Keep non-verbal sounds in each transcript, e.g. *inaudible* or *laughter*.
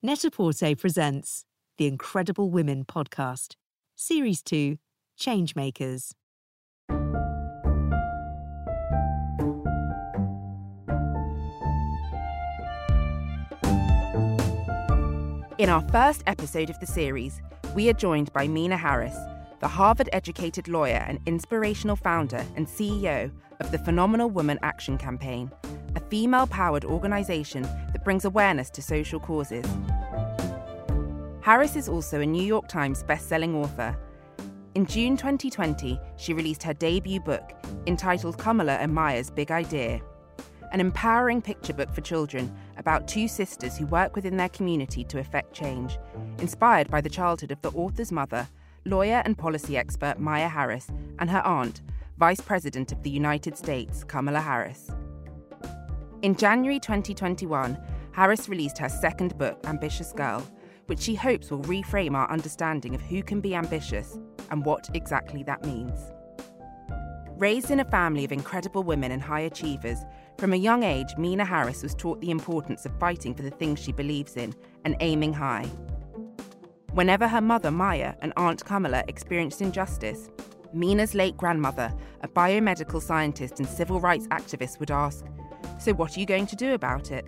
Net-a-Porter presents the Incredible Women podcast, Series 2 Changemakers. In our first episode of the series, we are joined by Meena Harris, the Harvard educated lawyer and inspirational founder and CEO of the Phenomenal Woman Action Campaign, a female powered organisation that brings awareness to social causes. Harris is also a New York Times bestselling author. In June 2020, she released her debut book entitled Kamala and Maya's Big Idea, an empowering picture book for children about two sisters who work within their community to effect change, inspired by the childhood of the author's mother, lawyer and policy expert Maya Harris, and her aunt, Vice President of the United States, Kamala Harris. In January 2021, Harris released her second book, Ambitious Girl, which she hopes will reframe our understanding of who can be ambitious and what exactly that means. Raised in a family of incredible women and high achievers, from a young age, Meena Harris was taught the importance of fighting for the things she believes in and aiming high. Whenever her mother, Maya, and Aunt Kamala experienced injustice, Meena's late grandmother, a biomedical scientist and civil rights activist, would ask, So, what are you going to do about it?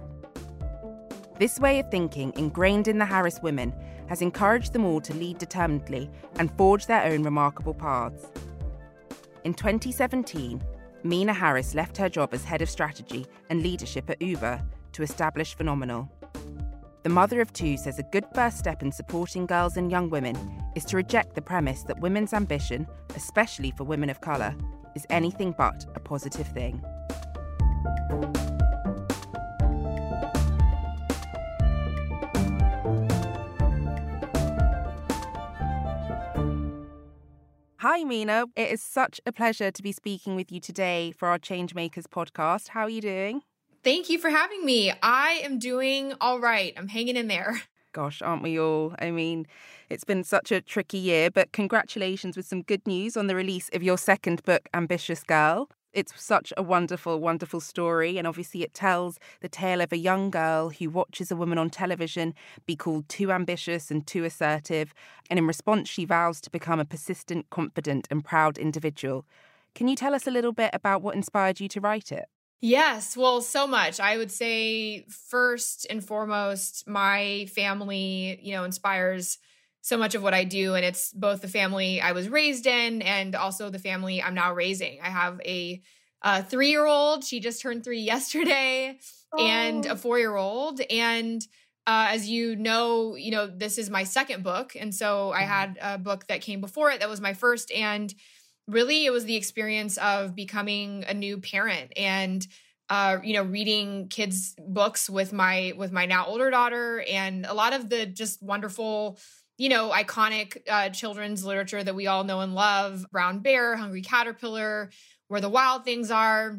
This way of thinking, ingrained in the Harris women, has encouraged them all to lead determinedly and forge their own remarkable paths. In 2017, Meena Harris left her job as head of strategy and leadership at Uber to establish Phenomenal. The mother of two says a good first step in supporting girls and young women is to reject the premise that women's ambition, especially for women of colour, is anything but a positive thing. Hi, Meena. It is such a pleasure to be speaking with you today for our Changemakers podcast. How are you doing? Thank you for having me. I am doing all right. I'm hanging in there. *laughs* Gosh, aren't we all? I mean, it's been such a tricky year, but congratulations with some good news on the release of your second book, Ambitious Girl. It's such a wonderful, wonderful story. And obviously, it tells the tale of a young girl who watches a woman on television be called too ambitious and too assertive. And in response, she vows to become a persistent, confident, and proud individual. Can you tell us a little bit about what inspired you to write it? Yes, well, so much. I would say first and foremost, my family, you know, inspires so much of what I do. And it's both the family I was raised in and also the family I'm now raising. I have a, a three year old, she just turned three yesterday, oh. and a oh. four year old. And uh, as you know, you know, this is my second book. And so I mm-hmm. had a book that came before it that was my first. And really it was the experience of becoming a new parent and uh, you know reading kids books with my with my now older daughter and a lot of the just wonderful you know iconic uh, children's literature that we all know and love brown bear hungry caterpillar where the wild things are.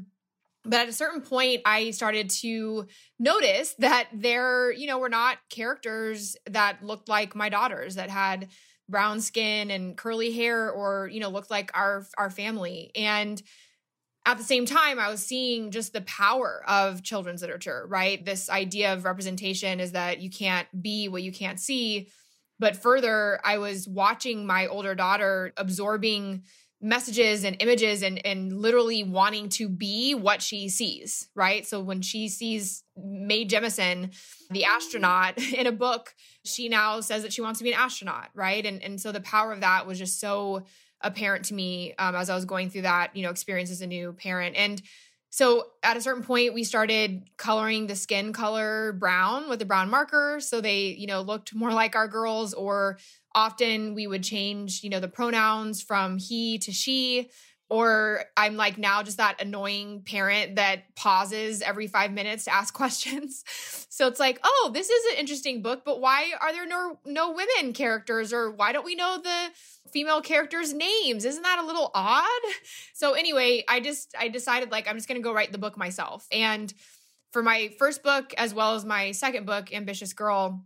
But at a certain point i started to notice that there you know were not characters that looked like my daughters that had brown skin and curly hair or you know looked like our our family. And at the same time i was seeing just the power of children's literature right? This idea of representation is that you can't be what you can't see but further i was watching my older daughter absorbing messages and images and and literally wanting to be what she sees right? So when she sees Mae Jemison the astronaut *laughs* in a book she now says that she wants to be an astronaut right? And and so the power of that was just so apparent to me um, as i was going through that you know experience as a new parent. And so at a certain point we started coloring the skin color brown with a brown marker. So they you know looked more like our girls or often we would change you know the pronouns from he to she or I'm like now just that annoying parent that pauses every five minutes to ask *laughs* questions. so it's like, oh, this is an interesting book, but why are there no no women characters, or why don't we know the female characters' names? Isn't that a little odd? So anyway, I just I decided like I'm just gonna go write the book myself. And for my first book, as well as my second book, Ambitious Girl,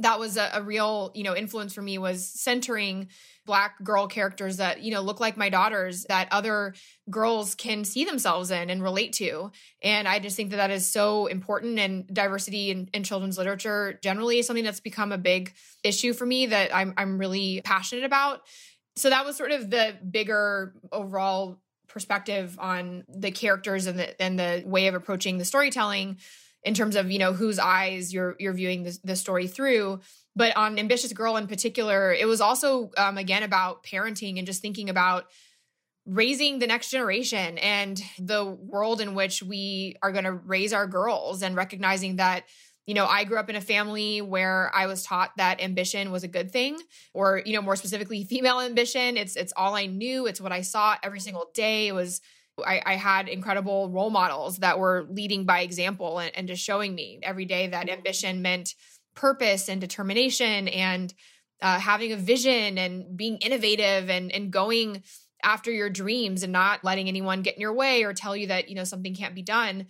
that was a, a real, you know, influence for me was centering black girl characters that you know look like my daughters that other girls can see themselves in and relate to. And i just think that that is so important and diversity in, in children's literature generally is something that's become a big issue for me that I'm, I'm really passionate about. So that was sort of the bigger overall perspective on the characters and the and the way of approaching the storytelling in terms of you know whose eyes you're you're viewing the, the story through. But on ambitious girl in particular it was also um, again about parenting and just thinking about raising the next generation and the world in which we are going to raise our girls and recognizing that you know i grew up in a family where i was taught that ambition was a good thing or you know more specifically female ambition. It's it's all i knew. It's what i saw every single day. It was I, I, had incredible role models that were leading by example and, and just showing me every day that ambition meant purpose and determination and uh, having a vision and being innovative and and going after your dreams and not letting anyone get in your way or tell you that you know something can't be done.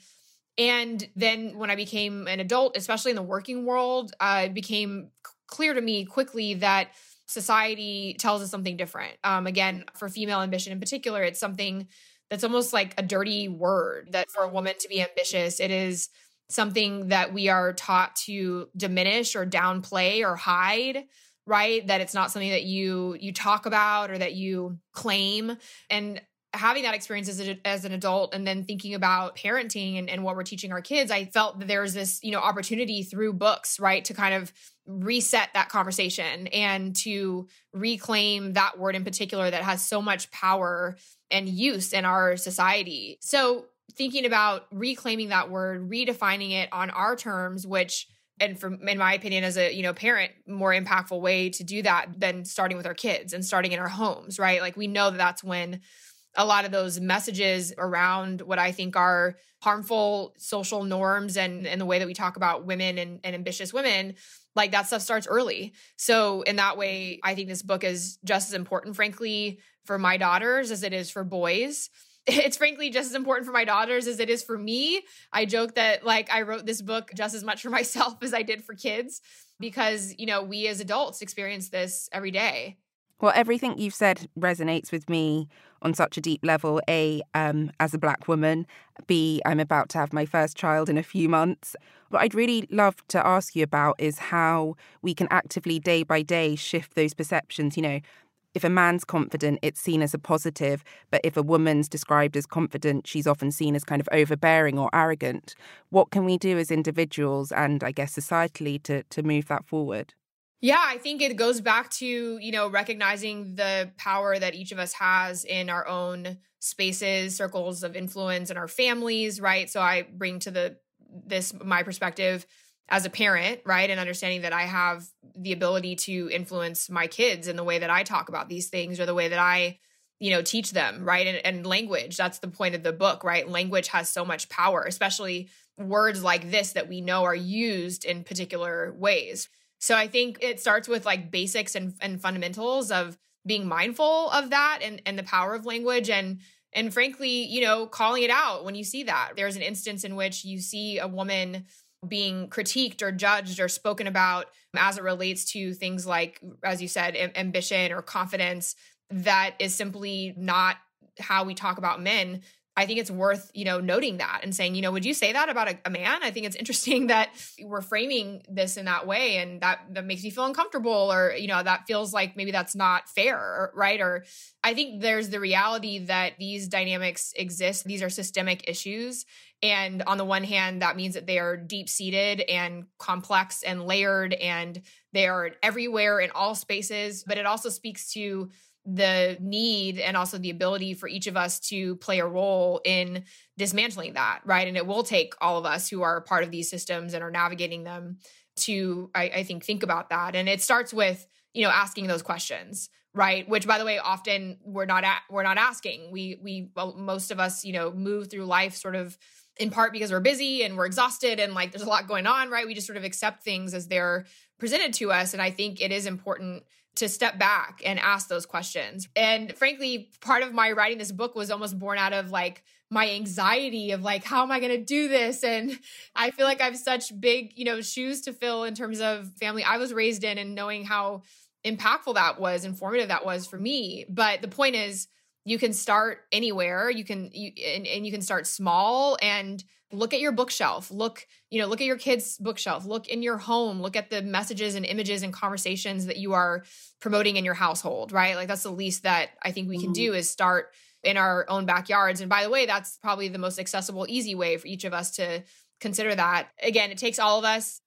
And then when i became an adult especially in the working world uh, it became clear to me quickly that society tells us something different. Um, again for female ambition in particular it's something that's almost like a dirty word that for a woman to be ambitious it is something that we are taught to diminish or downplay or hide right? That it's not something that you you talk about or that you claim. And having that experience as, a, as an adult and then thinking about parenting and, and what we're teaching our kids i felt that there's this you know opportunity through books right to kind of reset that conversation and to reclaim that word in particular that has so much power and use in our society. So thinking about reclaiming that word, redefining it on our terms, which and from in my opinion as a you know parent more impactful way to do that than starting with our kids and starting in our homes right? Like we know that that's when a lot of those messages around what i think are harmful social norms and and the way that we talk about women and, and ambitious women like that stuff starts early. So in that way i think this book is just as important frankly for my daughters as it is for boys *laughs* it's frankly just as important for my daughters as it is for me. I joke that like I wrote this book just as much for *laughs* myself as I did for kids because, you know, we as adults experience this every day. Well, everything you've said resonates with me on such a deep level. A, um, as a black woman. B, I'm about to have my first child in a few months. What I'd really love to ask you about is how we can actively, day by day, shift those perceptions. You know, if a man's confident, it's seen as a positive, but if a woman's described as confident, she's often seen as kind of overbearing or arrogant. What can we do as individuals and I guess societally to to move that forward? Yeah, I think it goes back to, you know, recognizing the power that each of us has in our own spaces, circles of influence in our families, right? So I bring to the this my perspective as a parent, right? And understanding that I have the ability to influence my kids in the way that I talk about these things or the way that I, you know, teach them, right? And, and language, that's the point of the book, right? Language has so much power, especially words like this that we know are used in particular ways. So I think it starts with like basics and, and fundamentals of being mindful of that and, and the power of language and and frankly, you know, calling it out when you see that. There's an instance in which you see a woman being critiqued or judged or spoken about as it relates to things like, as you said, ambition or confidence, that is simply not how we talk about men I think it's worth, you know, noting that and saying, you know, would you say that about a, a, man? I think it's interesting *laughs* that we're framing this in that way and that that makes me feel uncomfortable or, you know, that feels like maybe that's not fair, right? Or I think there's the reality that these dynamics exist. These are systemic issues. And on the one hand, that means that they are deep seated and complex and layered and they are everywhere in all spaces, but it also speaks to the need and also the ability for each of us to play a role in dismantling that, right? And it will take all of us who are part of these systems and are navigating them to, I, I think, think about that. And it starts with, you know, asking those questions, right? Which, by the way, often we're not at, we're not asking. We we well, most of us, you know, move through life sort of in part because we're busy and we're exhausted and like there's a lot going on, right? We just sort of accept things as they're presented to us. And I think it is important to step back and ask those questions. And frankly, part of my writing this book was almost born out of like my anxiety of like how am i going to do this and i feel like i have such big you know shoes to fill in terms of family i was raised in and knowing how impactful that was informative that was for me but the point is you can start anywhere. You can you and, and you can start small and look at your bookshelf. Look you know look at your kids bookshelf. Look in your home. Look at the messages and images and conversations that you are promoting in your household right? Like that's the least that i think we can do mm-hmm. is start in our own backyards. And by the way that's probably the most accessible easy way for each of us to consider that. Again it takes all of us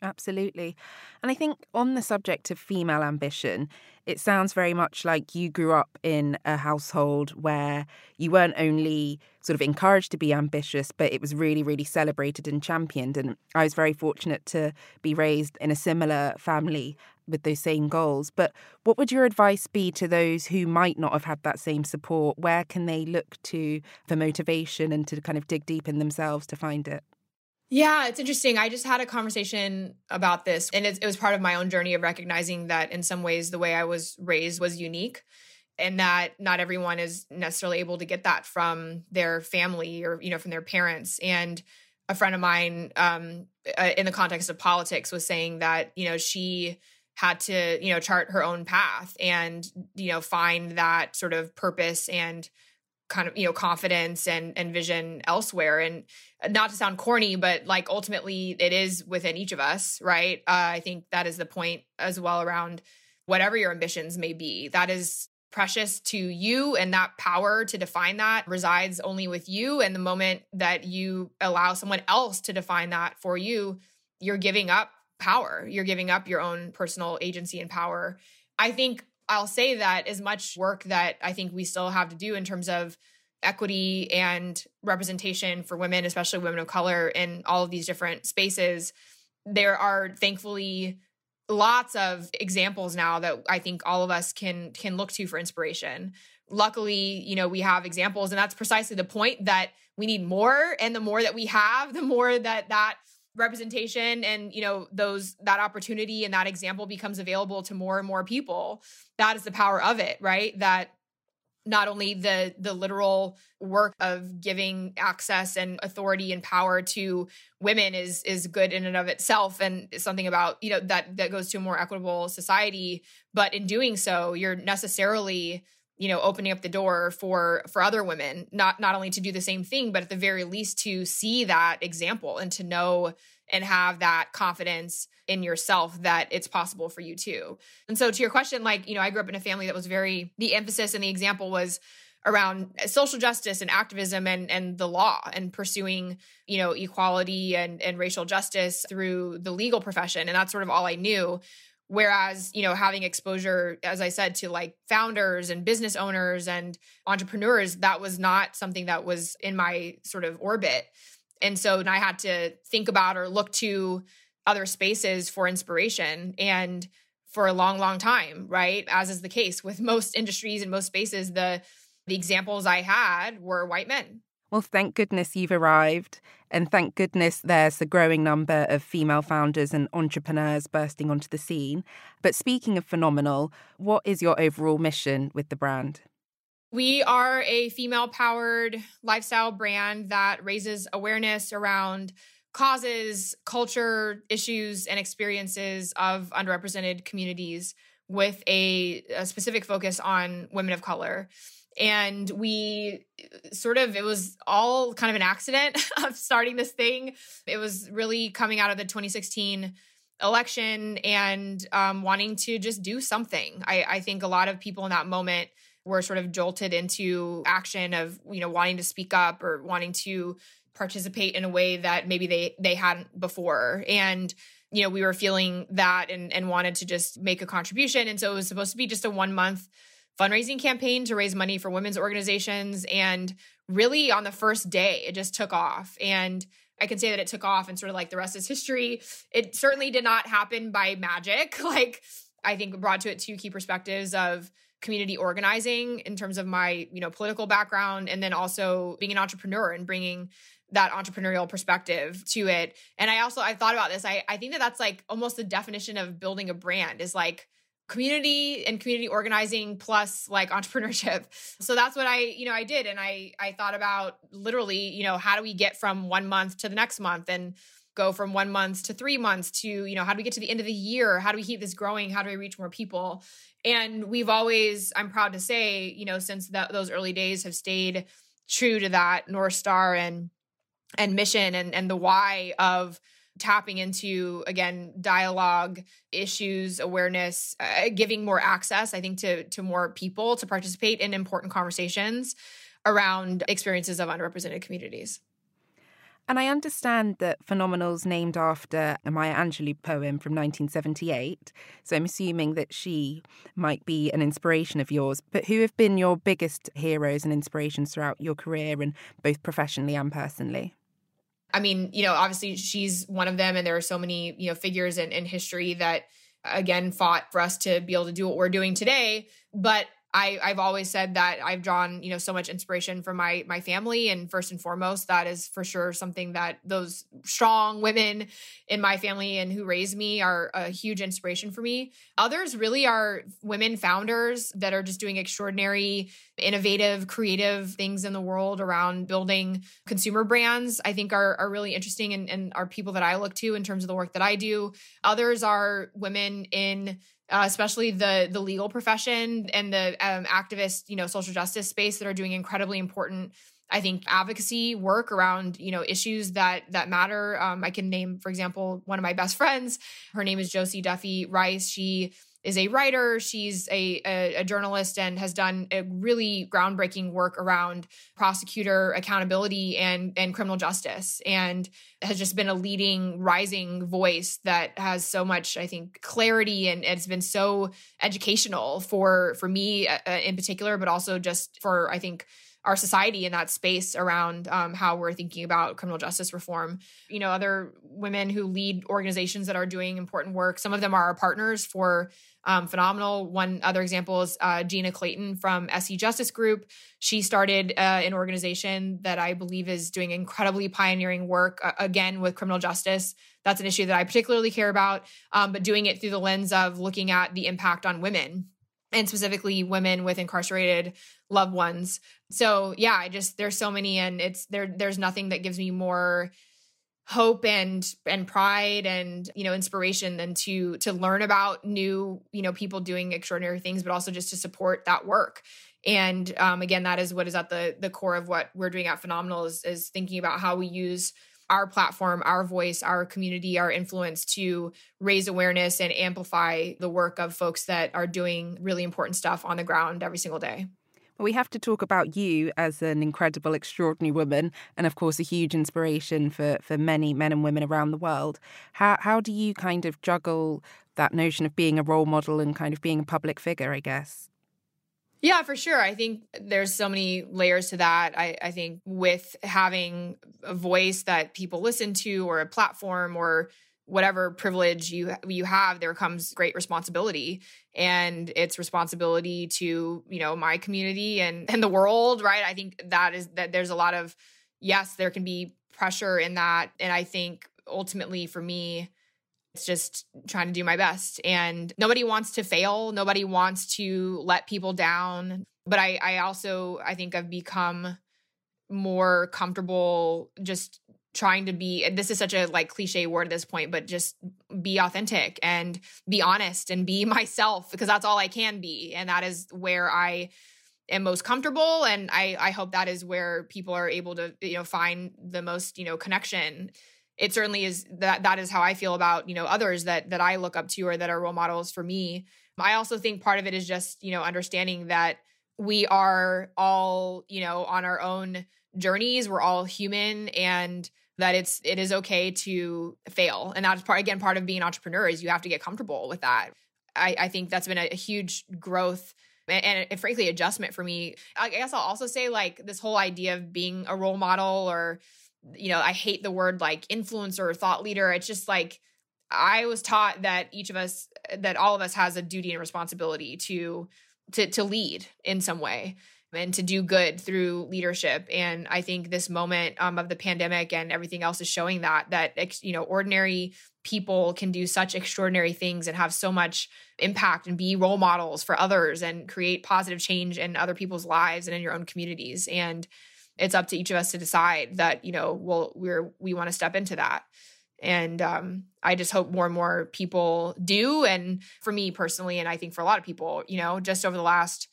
Absolutely. And I think on the subject of female ambition, it sounds very much like you grew up in a household where you weren't only sort of encouraged to be ambitious, but it was really, really celebrated and championed. And I was very fortunate to be raised in a similar family with those same goals. But what would your advice be to those who might not have had that same support? Where can they look to for motivation and to kind of dig deep in themselves to find it? Yeah, it's interesting. I just had a conversation about this, and it, it, was part of my own journey of recognizing that in some ways the way I was raised was unique, and that not everyone is necessarily able to get that from their family or you know from their parents. And a friend of mine, um, uh, in the context of politics, was saying that you know she had to you know chart her own path and you know find that sort of purpose and kind of you know confidence and and vision elsewhere. And not to sound corny but like ultimately it is within each of us right? Uh, i think that is the point as well around whatever your ambitions may be. That is precious to you and that power to define that resides only with you. And the moment that you allow someone else to define that for you you're giving up power. You're giving up your own personal agency and power. I think I'll say that as much work that I think we still have to do in terms of equity and representation for women, especially women of color, in all of these different spaces, there are thankfully lots of examples now that I think all of us can can look to for inspiration. Luckily, you know, we have examples and that's precisely the point that we need more and the more that we have, the more that that representation and you know those that opportunity and that example becomes available to more and more people that is the power of it right? That not only the the literal work of giving access and authority and power to women is is good in and of itself and something about you know that that goes to a more equitable society but in doing so you're necessarily you know opening up the door for for other women not not only to do the same thing but at the very least to see that example and to know and have that confidence in yourself that it's possible for you too. And so to your question like you know i grew up in a family that was very the emphasis and the example was around social justice and activism and and the law and pursuing you know equality and and racial justice through the legal profession. And that's sort of all i knew Whereas, you know, having exposure, as I said, to like founders and business owners and entrepreneurs, that was not something that was in my sort of orbit. And so I had to think about or look to other spaces for inspiration. And for a long, long time, right? As is the case with *laughs* most industries and most spaces, the the examples I had were white men. Well, thank goodness you've arrived. And thank goodness there's a growing number of female founders and entrepreneurs bursting onto the scene. But speaking of phenomenal, what is your overall mission with the brand? We are a female powered lifestyle brand that raises awareness around causes, culture, issues, and experiences of underrepresented communities with a, a specific focus on women of color and we sort of it was all kind of an accident *laughs* of starting this thing. It was really coming out of the 2016 election and um, wanting to just do something. I, I think a lot of people in that moment were sort of jolted into action of you know wanting to speak up or wanting to participate in a way that maybe they they hadn't before. And you know we were feeling that and and wanted to just make a contribution. And so it was supposed to be just a one month fundraising campaign to raise money for women's organizations. And really, on the first day, it just took off. And I can say that it took off and sort of like the rest is history. It certainly did not happen by magic. *laughs* Like, I think brought to it two key perspectives of community organizing in terms of my, you know, political background and then also being an entrepreneur and bringing that entrepreneurial perspective to it. And I also I thought about this. I I think that that's like almost the definition of building a brand is like community and community organizing plus like entrepreneurship. *laughs* So that's what I, you know, I did and I I thought about literally, you know, how do we get from 1 month to the next month and go from 1 month to 3 months to, you know, how do we get to the end of the year? How do we keep this growing? How do we reach more people? And we've always I'm proud to say, you know, since those early days have stayed true to that North Star and and mission and and the why of tapping into again dialogue issues awareness uh, giving more access i think to to more people to participate in important conversations around experiences of underrepresented communities and I understand that Phenomenal's named after a Maya Angelou poem from 1978. So I'm assuming that she might be an inspiration of yours. But who have been your biggest heroes and inspirations throughout your career and both professionally and personally? I mean, you know, obviously she's one of them, and there are so many, you know, figures in, in history that again fought for us to be able to do what we're doing today. But I, I've always said that I've drawn, you know, so much inspiration from my my family, and first and foremost, that is for sure something that those strong women in my family and who raised me are a huge inspiration for me. Others really are women founders that are just doing extraordinary, innovative, creative things in the world around building consumer brands. I think are are really interesting and, and are people that I look to in terms of the work that I do. Others are women in uh, especially the the legal profession and the um, activist, you know, social justice space that are doing incredibly important. I think advocacy work around you know issues that that matter. Um, I can name, for example, one of my best friends. Her name is Josie Duffy Rice. She is a writer. She's a, a, a, journalist and has done a really groundbreaking work around prosecutor accountability and, and criminal justice and has just been a leading rising voice that has so much, I think, clarity and it's been so educational for, for me uh, in particular, but also just for, I think, our society in that space around um, how we're thinking about criminal justice reform. You know, other women who lead organizations that are doing important work. Some of them are our partners for um, phenomenal. One other example is uh, Gina Clayton from Essie Justice Group. She started uh, an organization that I believe is doing incredibly pioneering work, uh, again, with criminal justice. That's an issue that I particularly care about, um, but doing it through the lens of looking at the impact on women and specifically women with incarcerated loved ones. So yeah, I just there's so many and it's there there's nothing that gives me more hope and and pride and you know inspiration than to to learn about new you know people doing extraordinary things but also just to support that work and um, again that is what is at the the core of what we're doing at phenomenal is, is thinking about how we use our platform, our voice, our community, our influence to raise awareness and amplify the work of folks that are doing really important stuff on the ground every single day. Well, we have to talk about you as an incredible, extraordinary woman, and of course, a huge inspiration for, for many men and women around the world. How, how do you kind of juggle that notion of being a role model and kind of being a public figure, I guess? Yeah, for sure. I think there's so many layers to that. I, I think with having a voice that people listen to or a platform or whatever privilege you you have there comes great responsibility and it's responsibility to you know my community and *laughs* and the world right i think that is that there's a lot of yes there can be pressure in that and i think ultimately for me it's just trying to do my best. And nobody wants to fail. Nobody wants to let people down. But I, I also, I think I've become more comfortable just trying to be this is such a like cliche word at this point but just be authentic and be honest and be *laughs* myself because that's all I can be and that is where I am most comfortable and I I hope that is where people are able to you know find the most you know connection it certainly is that that is how I feel about, you know, others that that I look up to or that are role models for me. I also think part of it is just, you know, understanding that we are all, you know, on our own journeys. We're all human and that it's it is okay to fail. And that's part again part of being an entrepreneur is you have to get comfortable with that. I, I think that's been a, a huge growth and, and, frankly adjustment for me. I guess I'll also say like this whole idea of being a role model or you know, I hate the word like influencer or thought leader. It's just like I was taught that each of us that all of us has a duty and responsibility to to to lead in some way. and to do good through leadership. And I think this moment um, of the pandemic and everything else is showing that that you know ordinary people can do such extraordinary things and have so much impact and be role models for others and create positive change in other people's lives and in your own communities. And it's up to each of us to decide that you know well we're we want to step into that. And um, i just hope more and more people do. And for me personally and i think for a lot of people you know just over the last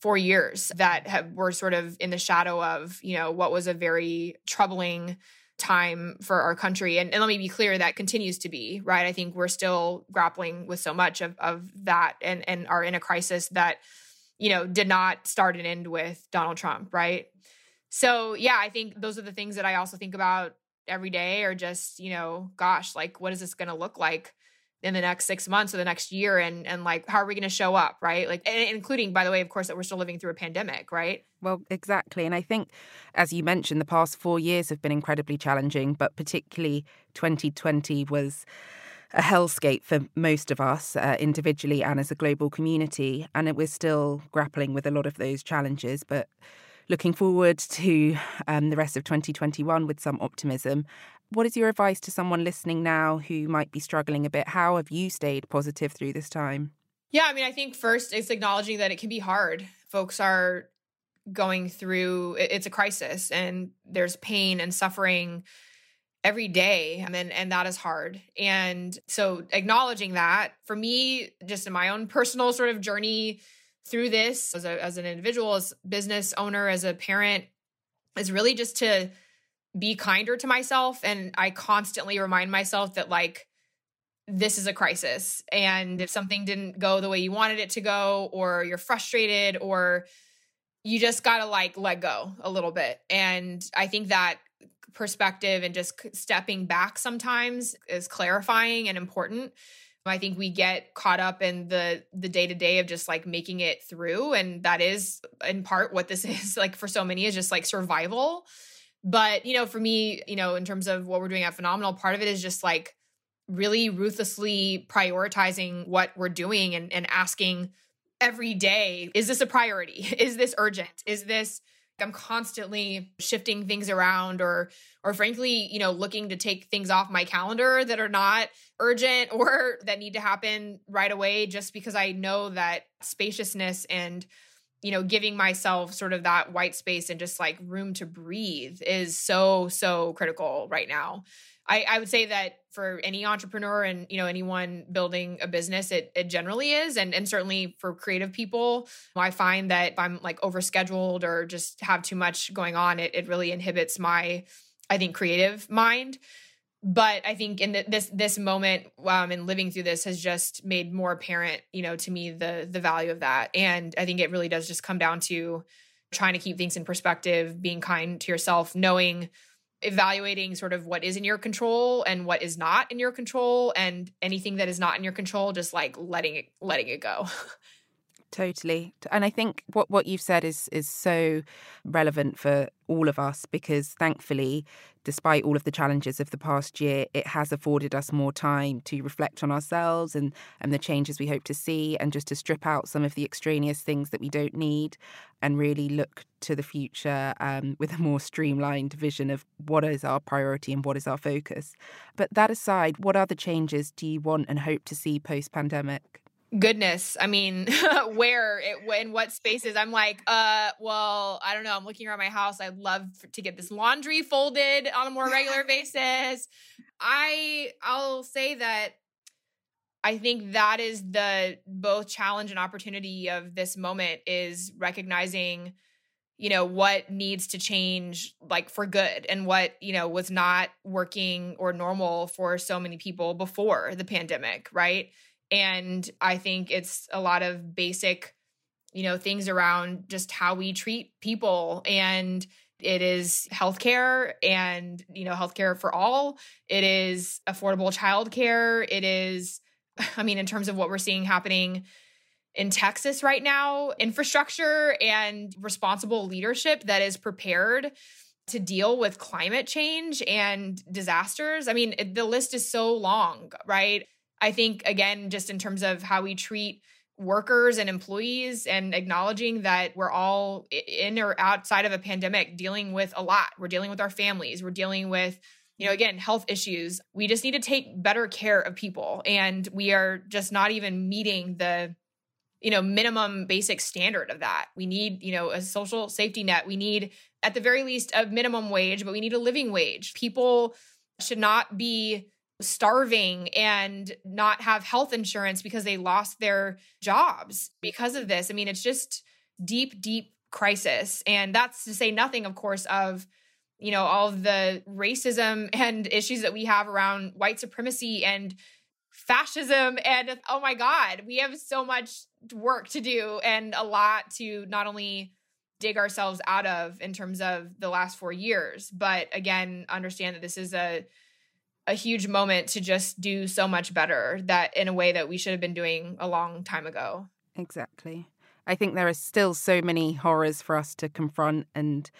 four years that have were sort of in the shadow of you know what was a very troubling time for our country. And, and let me be clear that continues to be right? I think we're still grappling with so much of, of that and and are in a crisis that you know did not start and end with donald trump right so yeah i think those are the things that i also think about every day or just you know gosh like what is this going to look like in the next six months or the next year? And and like how are we going to show up right? Like including by the way of course that we're still living through a pandemic right? Well exactly and i think as you mentioned the past four years have been incredibly challenging but particularly 2020 was a hellscape for most of us uh, individually and as a global community and it, we're still grappling with a lot of those challenges but looking forward to um, the rest of 2021 with some optimism. What is your advice to someone listening now who might be struggling a bit? How have you stayed positive through this time? Yeah, I mean, I think first it's acknowledging that it can be hard. Folks are going through it's a crisis and there's pain and suffering every day and and that is hard and so acknowledging that for me just in my own personal sort of journey through this as, a, as an individual, as business owner, as a parent, is really just to be kinder to myself. And I constantly remind myself that, like, this is a crisis. And if something didn't go the way you wanted it to go, or you're frustrated, or you just got to like let go a little bit. And I think that perspective and just stepping back sometimes is clarifying and important I think we get caught up in the the day to day of just like making it through and that is in part what this *laughs* is like for so many is just like survival. But, you know, for me, you know, in terms of what we're doing at Phenomenal, part of it is just like really ruthlessly prioritizing what we're doing and, and asking every day, is this a priority? *laughs* Is this urgent? Is this I'm constantly shifting things around or or frankly, you know, looking to take things off my calendar that are not urgent *laughs* or that need to happen right away just because I know that spaciousness and you know, giving myself sort of that white space and just like room to breathe is so so critical right now. I, I would say that for any entrepreneur and you know anyone building a business, it it generally is, and and certainly for creative people, I find that if I'm like overscheduled or just have too much going on, it it really inhibits my, I think, creative mind. But I think in the, this this moment um, and living through this has just made more apparent, you know, to me the the value of that, and I think it really does just come down to trying to keep things in perspective, being kind to yourself, knowing evaluating sort of what is in your control and what is not in your control and anything that is not in your control just like letting it letting it go *laughs* totally. And i think what what you've said is is so relevant for all of us because thankfully despite all of the challenges of the past year it has afforded us more time to reflect on ourselves and and the changes we hope to see and just to strip out some of the extraneous things that we don't need and really look to the future um, with a more streamlined vision of what is our priority and what is our focus. But that aside what other changes do you want and hope to see post pandemic goodness i mean *laughs* where it in what spaces i'm like uh well i don't know i'm looking around my house i'd love to get this laundry folded on a more regular *laughs* basis. I i'll say that i think that is the both challenge and opportunity of this moment is recognizing you know what needs to change like for good and what you know was not working or normal for so many people before the pandemic right and I think it's a lot of basic, you know, things around just how we treat people. And it is healthcare and, you know, healthcare for all. It is affordable childcare. It is, *laughs* I mean, in terms of what we're seeing happening in Texas right now, infrastructure and responsible leadership that is prepared to deal with climate change and disasters. I mean, the list is so long, right? I think, again, just in terms of how we treat workers and employees and acknowledging that we're all in or outside of a pandemic dealing with a lot. We're dealing with our families, we're dealing with you know again health issues. We just need to take better care of people and we are just not even meeting the you know minimum basic standard of that. We need you know a social safety net. We need at the very least a minimum wage but we need a living wage. People should not be starving and not have health insurance because they lost their jobs because of this. I mean, it's just deep, deep crisis. And that's to say nothing, of course, of you know all the racism *laughs* and issues that we have around white supremacy and fascism and oh my god we have so much work to do and a lot to not only dig ourselves out of in terms of the last 4 years but again understand that this is a a huge moment to just do so much better that in a way that we should have been doing a long time ago. Exactly. I think there are still so many horrors for us to confront and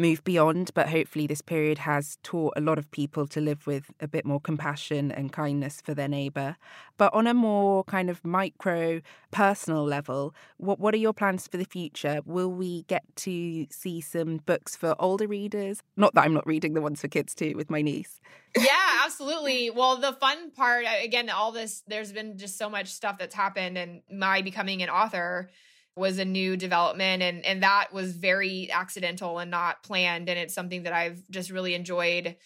move beyond. But hopefully, this period has taught a lot of people to live with a bit more compassion and kindness for their neighbour. But on a more kind of micro personal level, what, what are your plans for the future? Will we get to see some books for older readers? Not that I'm not reading the ones for kids too with my niece. yeah, absolutely. Well, the fun part, uh, again, all this, there's been just so much stuff that's happened, and my becoming an author was a new development and and that was very accidental and not planned and it's something that I've just really enjoyed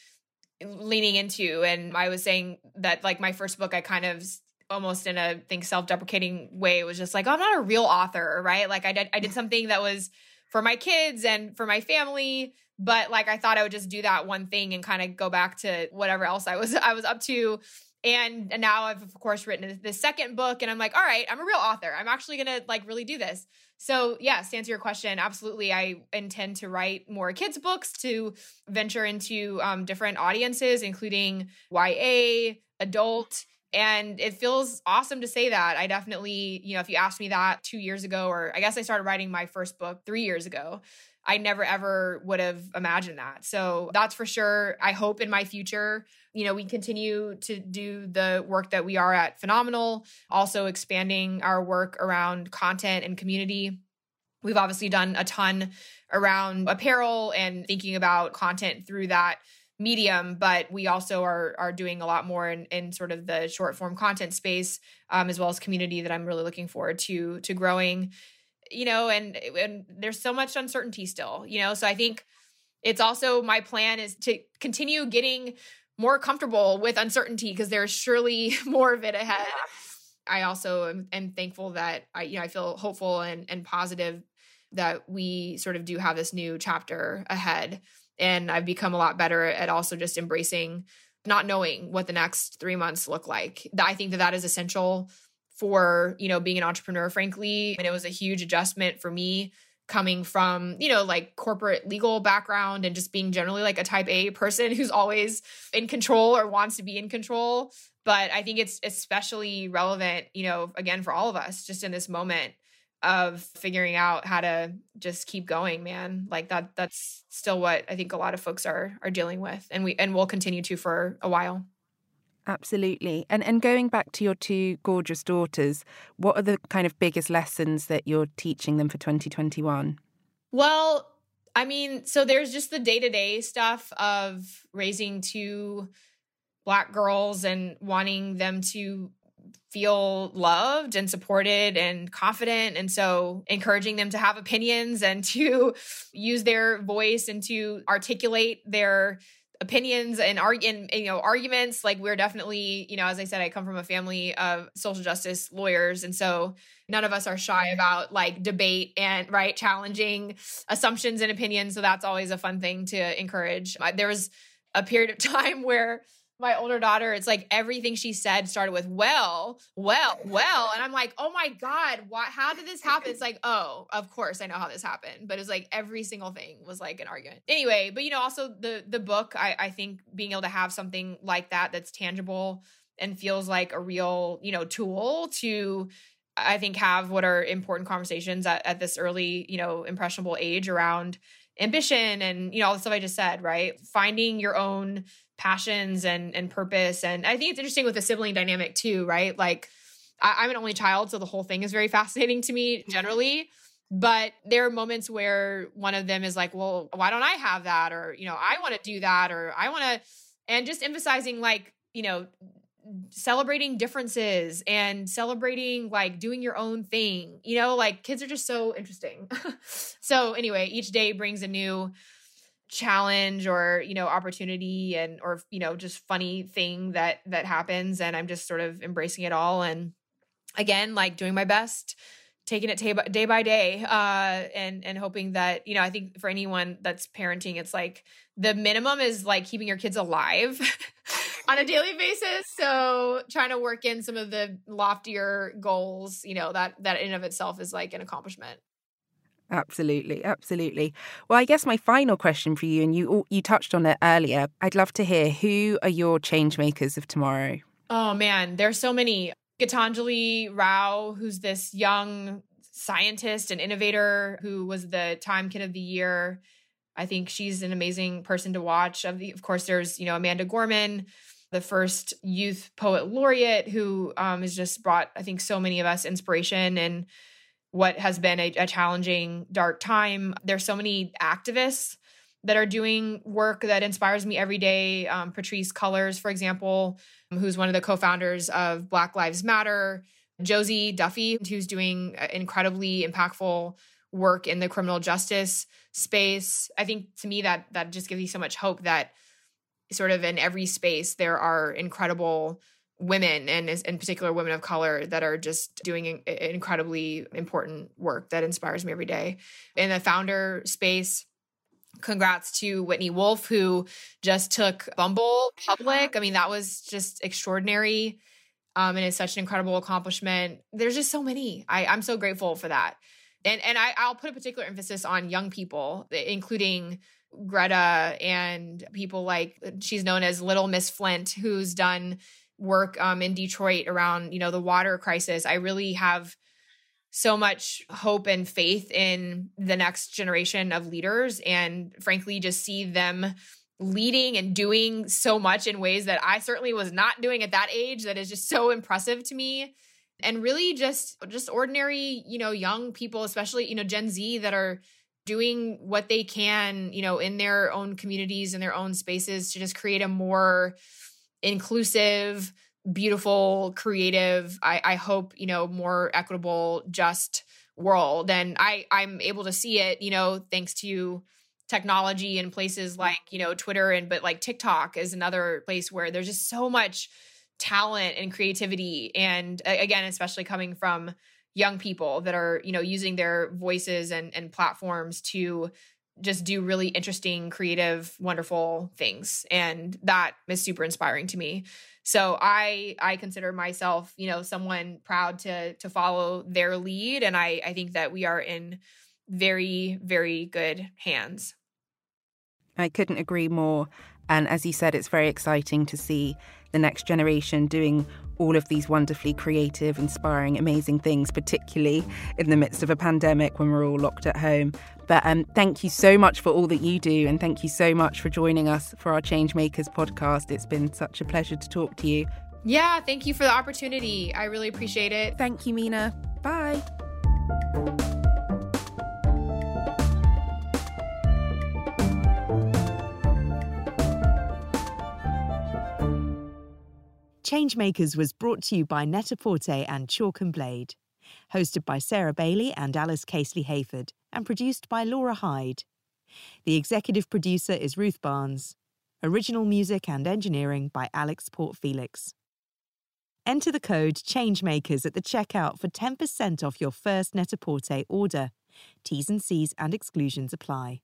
leaning into. And I was saying that like my first book I kind of almost in a think self-deprecating way was just like oh, I'm not a real author right? Like I did I did something that was for my kids and for my family but like I thought I would just do that one thing and kind of go back to whatever else I was I was up to and, and now I've of course written the second book and I'm like, all right, I'm a real author. I'm actually going to like really do this. So, yes, to answer your question, absolutely. I intend to write more kids' books to venture into um, different audiences, including YA, adult. And it feels awesome to say that. I definitely, you know, if you asked me that two years ago, or I guess I started writing my first book three years ago, I never ever would have imagined that. So that's for sure. I hope in my future, you know, we continue to do the work that we are at Phenomenal, also expanding our work around content and community. We've obviously done a ton around apparel and thinking about content through that medium but we also are are doing a lot more in, in sort of the short form content space um, as well as community that i'm really looking forward to to growing you know, and and there's so much uncertainty still, you know. So I think it's also my plan is to continue getting more comfortable with uncertainty because there's surely *laughs* more of it ahead. I also am, am, thankful that I, you know, I feel hopeful and, and positive that we sort of do have this new chapter ahead. And I've become a lot better at also just embracing not knowing what the next three months look like. I think that that is essential for, you know, being an entrepreneur, frankly. And it was a huge adjustment for me coming from, you know, like corporate legal background and just being generally like a type A person who's always in control or wants to be in control. But I think it's especially relevant, you know, again, for all of us just in this moment of figuring out how to just keep going man like that that's still what i think a lot of folks are are dealing with and we and we'll continue to for a while Absolutely. And and going back to your two gorgeous daughters, what are the kind of biggest lessons that you're teaching them for 2021? Well, I mean, so there's just the day-to-day stuff of raising two black girls and wanting them to feel loved and supported and confident and so encouraging them to have opinions and *laughs* to use their voice and to articulate their opinions and, arg- and, you know arguments like we're definitely you know as i said i come from a family of social justice lawyers and so none of us are shy about like debate and right challenging assumptions and opinions so that's always a fun thing to encourage. There was a period of *laughs* time where my older daughter, it's like everything she said started with well, well, well. And I'm like, oh my God, what how did this happen? It's like, oh, of course I know how this happened. But it's like every single thing was like an argument. Anyway, but you know, also the the book, I, I think being able to have something like that that's tangible and feels like a real, you know, tool to I think have what are important conversations at, at this early, you know, impressionable age around ambition and you know all the stuff I just said, right? Finding your own passions and and purpose. And I think it's interesting with the sibling dynamic too, right? Like I, am an only child, so the whole thing is very *laughs* fascinating to me generally. But there are moments where one of them is like, well, why don't I have that? Or, you know, I want to do that, or I want to, and just emphasizing like, you know, celebrating differences and celebrating like doing your own thing. You know, like kids are just so interesting. *laughs* so, anyway, each day brings a new challenge or you know opportunity and or you know just funny thing that that happens and i'm just sort of embracing it all and again like doing my best taking it day by day, uh and and hoping that you know i think for anyone that's parenting it's like the minimum is like keeping your kids alive *laughs* on a daily basis so trying to work in some of the loftier goals you know that that in of itself is like an accomplishment Absolutely, absolutely. Well, I guess my final question for you, and you you touched on it earlier. I'd love to hear who are your change makers of tomorrow. Oh man, there's so many. Gitanjali Rao, who's this young scientist and innovator who was the Time Kid of the Year. I think she's an amazing person to watch. Of, the, of course, there's you know Amanda Gorman, the first youth poet laureate, who um, has just brought I think so many of us inspiration and what has been a, a challenging, dark time. There's so many activists that are doing work that inspires me every day. Um, Patrisse Cullors, for example, who's one of the co founders of Black Lives Matter. Josie Duffy, who's doing incredibly impactful work in the criminal justice space. I think to me that that just gives you so much hope that sort of in every space there are incredible women and in particular women of color that are just doing incredibly important work that inspires me every day. In the founder space congrats to whitney wolfe who just took bumble public. I mean that was just extraordinary um, and it's such an incredible accomplishment. There's just so many. I, i'm so grateful for that. And and I, i'll put a particular emphasis on young people including greta and people like she's known as little miss flint who's done work um, in Detroit around, you know, the water crisis, I really have so much hope and faith in the next generation of leaders and frankly just see them leading and doing so much in ways that I certainly was not doing at that age that is just so impressive to me. And really just just ordinary, you know, young people especially, you know, Gen Z that are doing what they can, you know, in their own communities and their own spaces to just create a more inclusive, beautiful, creative, I, I hope, you know, more equitable, just world. And I, I'm able to see it, you know, thanks to technology and places like, you know, Twitter and but like TikTok is another place where there's just so much talent and creativity. And again, especially coming from young people that are, you know, using their voices and, and platforms to just do really interesting, creative, wonderful things. And that is super inspiring to me. So I I consider myself, you know, someone proud to to follow their lead. And I, I think that we are in very, very good hands. I couldn't agree more. And as you said, it's very exciting to see the next generation doing all of these wonderfully creative, inspiring, amazing things, particularly in the midst of a pandemic when we're all locked at home. But um, thank you so much for all that you do, and thank you so much for joining us for our Changemakers podcast. It's been such a pleasure to talk to you. Yeah, thank you for the opportunity. I really appreciate it. Thank you, Meena. Bye. Changemakers was brought to you by Net-a-Porter and Chalk and Blade. Hosted by Sarah Bailey and Alice Casely Hayford, and produced by Laura Hyde. The executive producer is Ruth Barnes. Original music and engineering by Alex Port Felix. Enter the code CHANGEMAKERS at the checkout for 10% off your first Net-a-Porter order. T's and C's and exclusions apply.